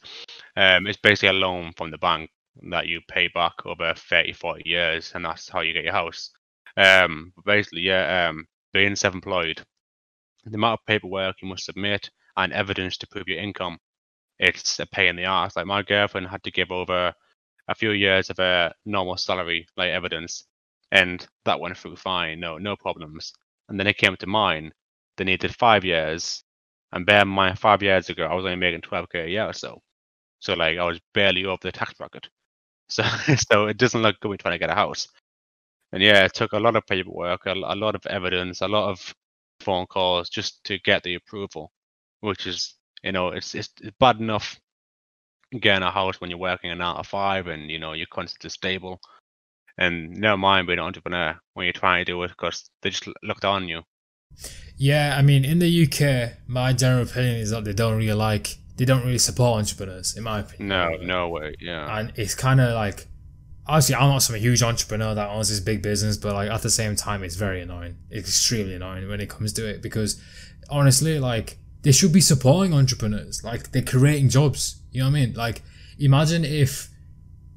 Um, it's basically a loan from the bank that you pay back over 30, 40 years, and that's how you get your house. Um, but basically, yeah, um, being self-employed, the amount of paperwork you must submit and evidence to prove your income, it's a pain in the ass. Like my girlfriend had to give over a few years of a normal salary, like evidence, and that went through fine, no, no problems. And then it came to mine, they needed five years. And bear in mind, five years ago, I was only making 12k a year or so. So, like, I was barely over the tax bracket. So, so it doesn't look good when trying to get a house. And yeah, it took a lot of paperwork, a, a lot of evidence, a lot of phone calls just to get the approval, which is, you know, it's, it's bad enough getting a house when you're working a nine to five and, you know, you're constantly stable. And never mind being an entrepreneur when you're trying to do it because they just look down on you. Yeah, I mean, in the UK, my general opinion is that they don't really like, they don't really support entrepreneurs, in my opinion. No, no way. Yeah. and it's kind of like obviously i'm not some huge entrepreneur that owns this big business but like at the same time it's very annoying it's extremely annoying when it comes to it because honestly like they should be supporting entrepreneurs like they're creating jobs you know what i mean like imagine if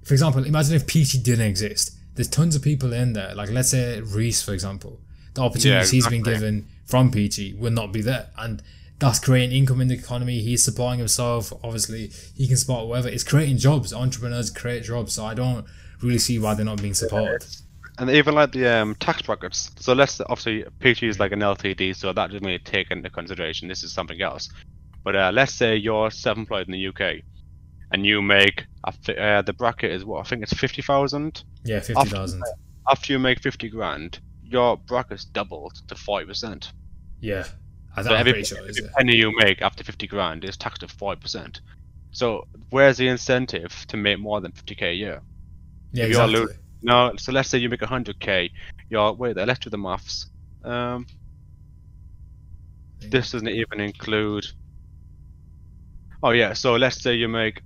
for example imagine if peachy didn't exist there's tons of people in there like let's say reese for example the opportunities he's been given from peachy would not be there and that's creating income in the economy. He's supporting himself. Obviously, he can support whoever. It's creating jobs. Entrepreneurs create jobs. So I don't really see why they're not being supported. And even like the um, tax brackets. So let's obviously PG is like an LTD, so that doesn't really take into consideration. This is something else. But uh, let's say you're self-employed in the UK, and you make uh, the bracket is what I think it's fifty thousand. Yeah, fifty thousand. After you make fifty grand, your bracket's doubled to forty percent. Yeah, I, So every, sure. Every it? penny you make after fifty grand is taxed at forty percent. So where's the incentive to make more than fifty k a year? Yeah, if exactly. No, so let's say you make 100k. You're wait there. Let's do the maths. Um, this doesn't even include. Oh yeah, so let's say you make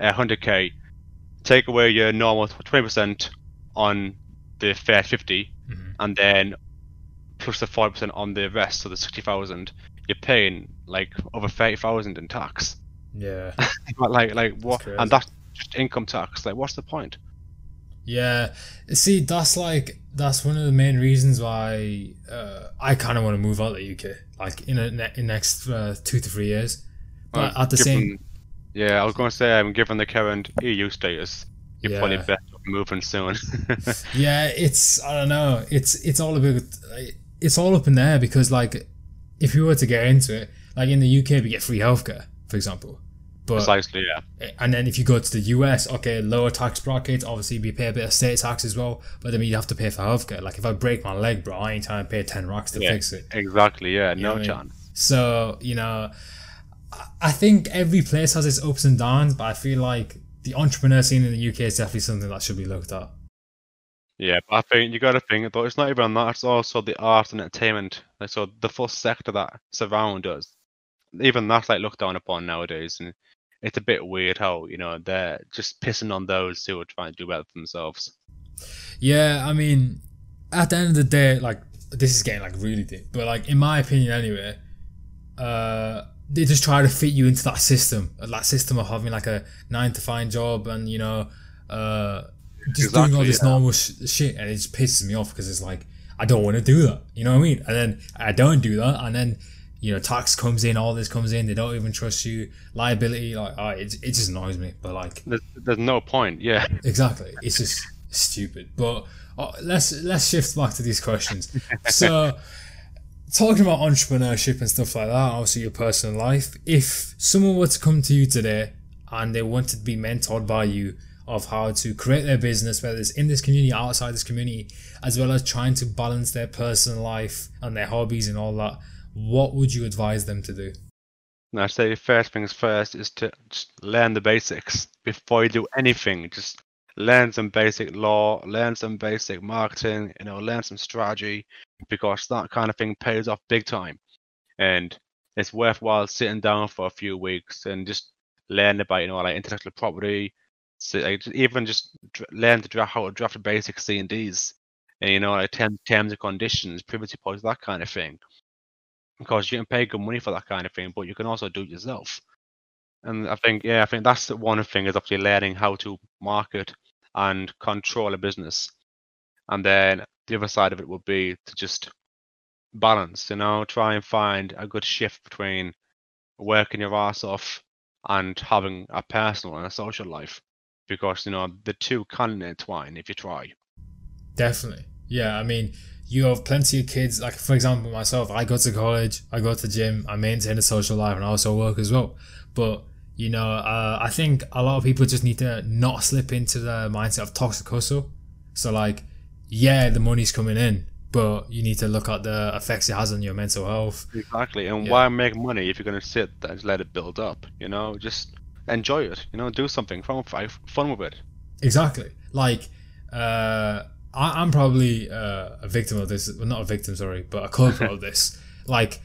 uh, 100k. Take away your normal 20% on the fair 50, Mhm. and then plus the 5% on the rest, so the 60,000. You're paying like over 30,000 in tax. Yeah, like, like what? crazy. And that's just income tax. Like, what's the point? Yeah. See, that's like that's one of the main reasons why uh, I kind of want to move out of the UK. Like in a ne- in next uh, two to three years. But Well, at the same, yeah, I was going to say, um, given the current EU status, you're probably Yeah. better moving soon. Yeah, it's I don't know. It's it's all a bit it's all up in there because like if you were to get into it, like in the UK we get free healthcare, for example. But Precisely, yeah. and then if you go to the US, okay, lower tax brackets, obviously we pay a bit of state tax as well, but then you have to pay for healthcare. Like if I break my leg, bro, I ain't trying to pay ten racks to Yeah. fix it. Exactly, yeah. know No what I mean? chance. So, you know, I- I think every place has its ups and downs, but I feel like the entrepreneur scene in the UK is definitely something that should be looked at. Yeah, but I think you got to think though. It's not even that. It's also the art and entertainment. Like so, the full sector that surround us. Even that's like looked down upon nowadays, and it's a bit weird how you know they're just pissing on those who are trying to do better for themselves. Yeah, I mean, at the end of the day, like this is getting like really deep, but like in my opinion, anyway, uh, they just try to fit you into that system, that system of having like a nine to five job and you know, uh, just doing all this yeah. normal sh- shit, and it just pisses me off because it's like I don't want to do that, you know what I mean? And then I don't do that, and then you know, tax comes in, all this comes in, they don't even trust you, liability, like, oh, it, it just annoys me, but like. There's, there's no point. Yeah. Exactly. It's just stupid. But uh, let's let's shift back to these questions. So, talking about entrepreneurship and stuff like that, obviously your personal life. If someone were to come to you today and they wanted to be mentored by you of how to create their business, whether it's in this community, outside this community, as well as trying to balance their personal life and their hobbies and all that, what would you advise them to do? I say first things first is to learn the basics before you do anything. Just learn some basic law, learn some basic marketing, you know, learn some strategy, because that kind of thing pays off big time, and it's worthwhile sitting down for a few weeks and just learn about you know like intellectual property, so like even just learn to draft how to draft basic C and Ds, and you know like terms, terms and conditions, privacy policy, that kind of thing. Because you can pay good money for that kind of thing, but you can also do it yourself. And I think yeah, I think that's the one thing is obviously learning how to market and control a business. And then the other side of it would be to just balance, you know, try and find a good shift between working your ass off and having a personal and a social life because you know the two can intertwine if you try definitely yeah i mean you have plenty of kids like for example myself i go to college i go to gym i maintain a social life and i also work as well but you know uh, i think a lot of people just need to not slip into the mindset of toxic hustle so like yeah the money's coming in but you need to look at the effects it has on your mental health. Exactly. And yeah. why make money if you're going to sit and just let it build up? You know, just enjoy it. You know, do something fun, fun with it. Exactly. Like, uh, I, am probably uh, a victim of this. Well, not a victim, sorry, but a culprit of this. Like,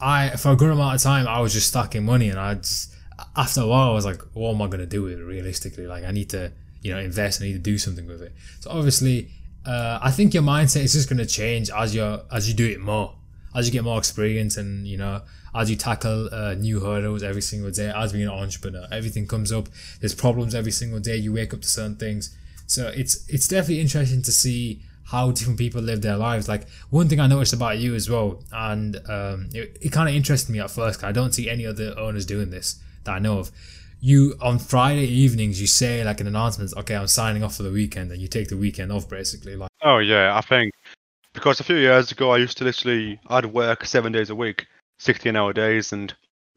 I for a good amount of time, I was just stacking money, and I just after a while, I was like, what am I going to do with it? Realistically, like, I need to, you know, invest. I need to do something with it. So obviously uh, I think your mindset is just going to change as you as you do it more, as you get more experience, and you know as you tackle uh, new hurdles every single day. As being an entrepreneur, everything comes up. There's problems every single day. You wake up to certain things, so it's it's definitely interesting to see how different people live their lives. Like one thing I noticed about you as well, and um, it, it kind of interested me at first. I don't see any other owners doing this that I know of you on Friday evenings you say like an announcement, okay, I'm signing off for the weekend, and you take the weekend off basically. Like, oh yeah, I think because a few years ago I used to literally I'd work seven days a week, sixteen hour days, and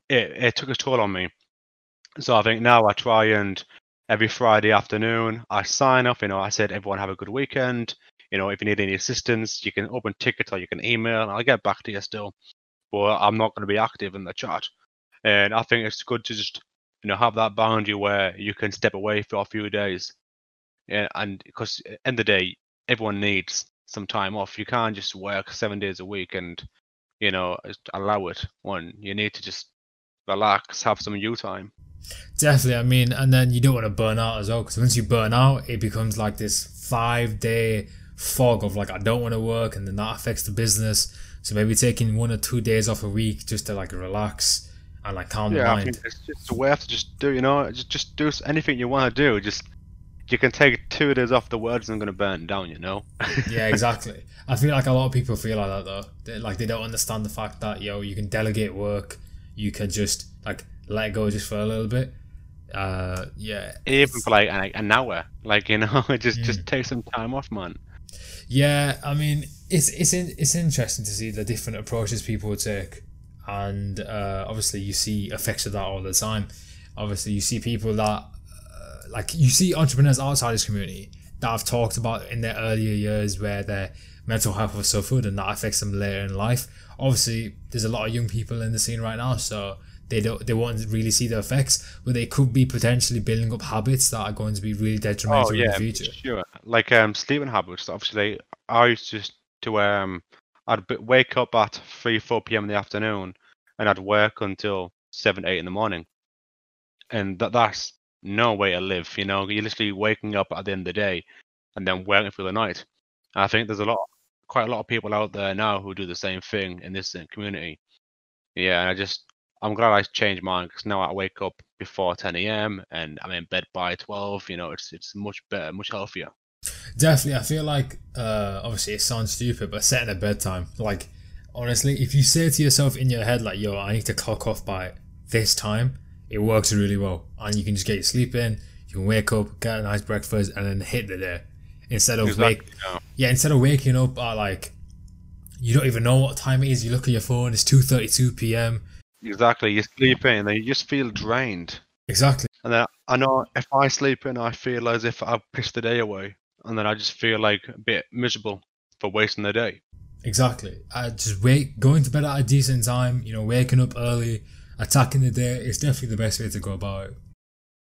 it it took a toll on me. So I think now I try and every Friday afternoon I sign off. You know, I said everyone have a good weekend. You know, if you need any assistance, you can open tickets or you can email, and I'll get back to you still. But I'm not going to be active in the chat. And I think it's good to just you know have that boundary where you can step away for a few days yeah and because uh, end of the day everyone needs some time off you can't just work seven days a week and you know allow it one you need to just relax have some you time definitely i mean and then you don't want to burn out as well because once you burn out it becomes like this five day fog of like i don't want to work and then that affects the business so maybe taking one or two days off a week just to like relax and like calm yeah, the mind. I think it's just a way to just do, you know, just just do anything you want to do. Just you can take two days off the words and going to burn down, you know. yeah, exactly. I feel like a lot of people feel like that though. They, like they don't understand the fact that yo, you can delegate work. You can just like let go just for a little bit. Uh, yeah. Even for like an, an hour, like you know, just just take some time off, man. Yeah, I mean, it's it's in, it's interesting to see the different approaches people take and uh, obviously you see effects of that all the time. Obviously, you see people that uh, like you see entrepreneurs outside this community that I've talked about in their earlier years where their mental health has suffered and that affects them later in life. Obviously, there's a lot of young people in the scene right now, so they don't they won't really see the effects, but they could be potentially building up habits that are going to be really detrimental oh, yeah, in the future. Sure, like um sleeping habits. Obviously, I used to to um I'd wake up at three, four p.m. in the afternoon, and I'd work until seven, eight in the morning, and that that's no way to live. You know, you're literally waking up at the end of the day, and then working through the night. And I think there's a lot, quite a lot of people out there now who do the same thing in this uh, community. Yeah, and I just I'm glad I changed mine because now I wake up before 10 a.m. and I'm in bed by 12. You know, it's it's much better, much healthier. Definitely, I feel like uh, obviously it sounds stupid, but setting a bedtime, like honestly, if you say to yourself in your head like, "Yo, I need to clock off by this time," it works really well, and you can just get your sleep in. You can wake up, get a nice breakfast, and then hit the day instead of exactly, wake. Yeah. yeah, instead of waking up at like you don't even know what time it is. You look at your phone; it's two thirty-two p.m. Exactly, you sleep in, and you just feel drained. Exactly. And then I know if I sleep in, I feel as if I've pissed the day away and then I just feel like a bit miserable for wasting the day. Exactly. I just wake going to bed at a decent time. You know, waking up early, attacking the day is definitely the best way to go about it.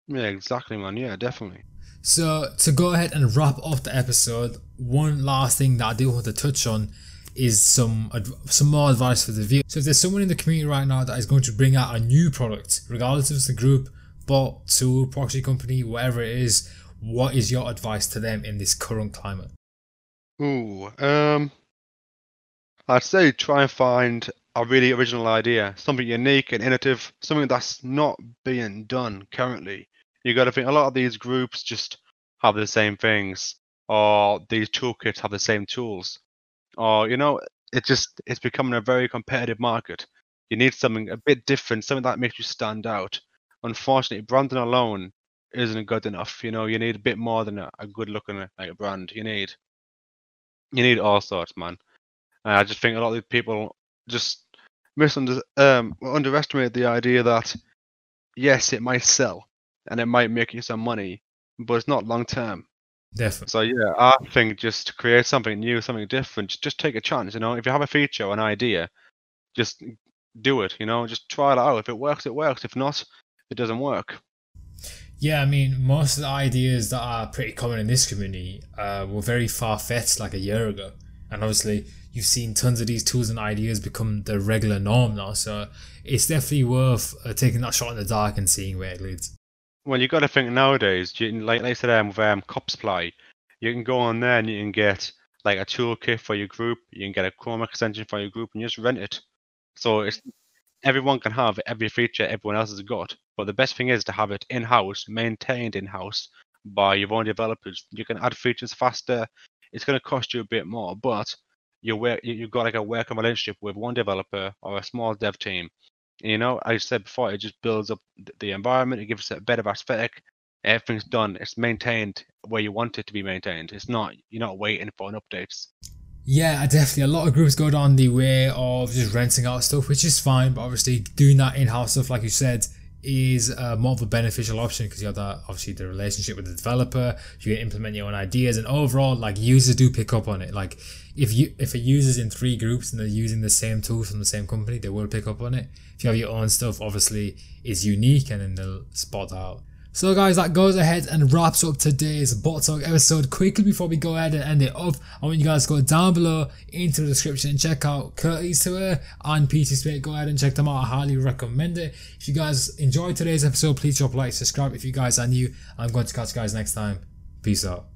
Yeah, exactly, man. Yeah, definitely. So to go ahead and wrap up the episode, one last thing that I do want to touch on is some some more advice for the viewer. So if there's someone in the community right now that is going to bring out a new product, regardless of the group, bot, tool, proxy company, whatever it is, what is your advice to them in this current climate? Ooh, um, I'd say try and find a really original idea, something unique and innovative, something that's not being done currently. You got to think a lot of these groups just have the same things, or these toolkits have the same tools, or you know, it just it's becoming a very competitive market. You need something a bit different, something that makes you stand out. Unfortunately, branding alone isn't good enough. You know, you need a bit more than a, a good looking like a brand. You need you need all sorts, man. And I just think a lot of people just misunder um underestimate the idea that yes, it might sell and it might make you some money, but it's not long term. Definitely. So yeah, I think just to create something new, something different, just, take a chance. You know, if you have a feature or an idea, just do it. You know, just try it out. If it works, it works. If not, it doesn't work. Yeah, I mean, most of the ideas that are pretty common in this community uh, were very far fetched like a year ago. And obviously, you've seen tons of these tools and ideas become the regular norm now. So it's definitely worth uh, taking that shot in the dark and seeing where it leads. Well, you got to think nowadays, like, I said um, with um, Copsfly, you can go on there and you can get like a toolkit for your group, you can get a Chrome extension for your group, and you just rent it. So it's everyone can have every feature everyone else has got. But the best thing is to have it in house, maintained in house by your own developers. You can add features faster. It's going to cost you a bit more, but you work, you've got like a working relationship with one developer or a small dev team. You know, I said before, it just builds up the environment. It gives it a better aesthetic. Everything's done. It's maintained where you want it to be maintained. It's not you're not waiting for an updates. Yeah, I definitely. A lot of groups go down the way of just renting out stuff, which is fine. But obviously, doing that in-house stuff, like you said, is uh, more of a beneficial option because you have that obviously the relationship with the developer. You can implement your own ideas, and overall, like users do pick up on it. Like if you if a user's in three groups and they're using the same tools from the same company, they will pick up on it. If you have your own stuff, obviously, it's unique, and then they'll spot out. So guys, that goes ahead and wraps up today's Bot Talk episode. Quickly before we go ahead and end it off, I want you guys to go down below into the description and check out Curtis Twitter and PT Spit. Go ahead and check them out. I highly recommend it. If you guys enjoyed today's episode, please drop a like, subscribe if you guys are new. I'm going to catch you guys next time. Peace out.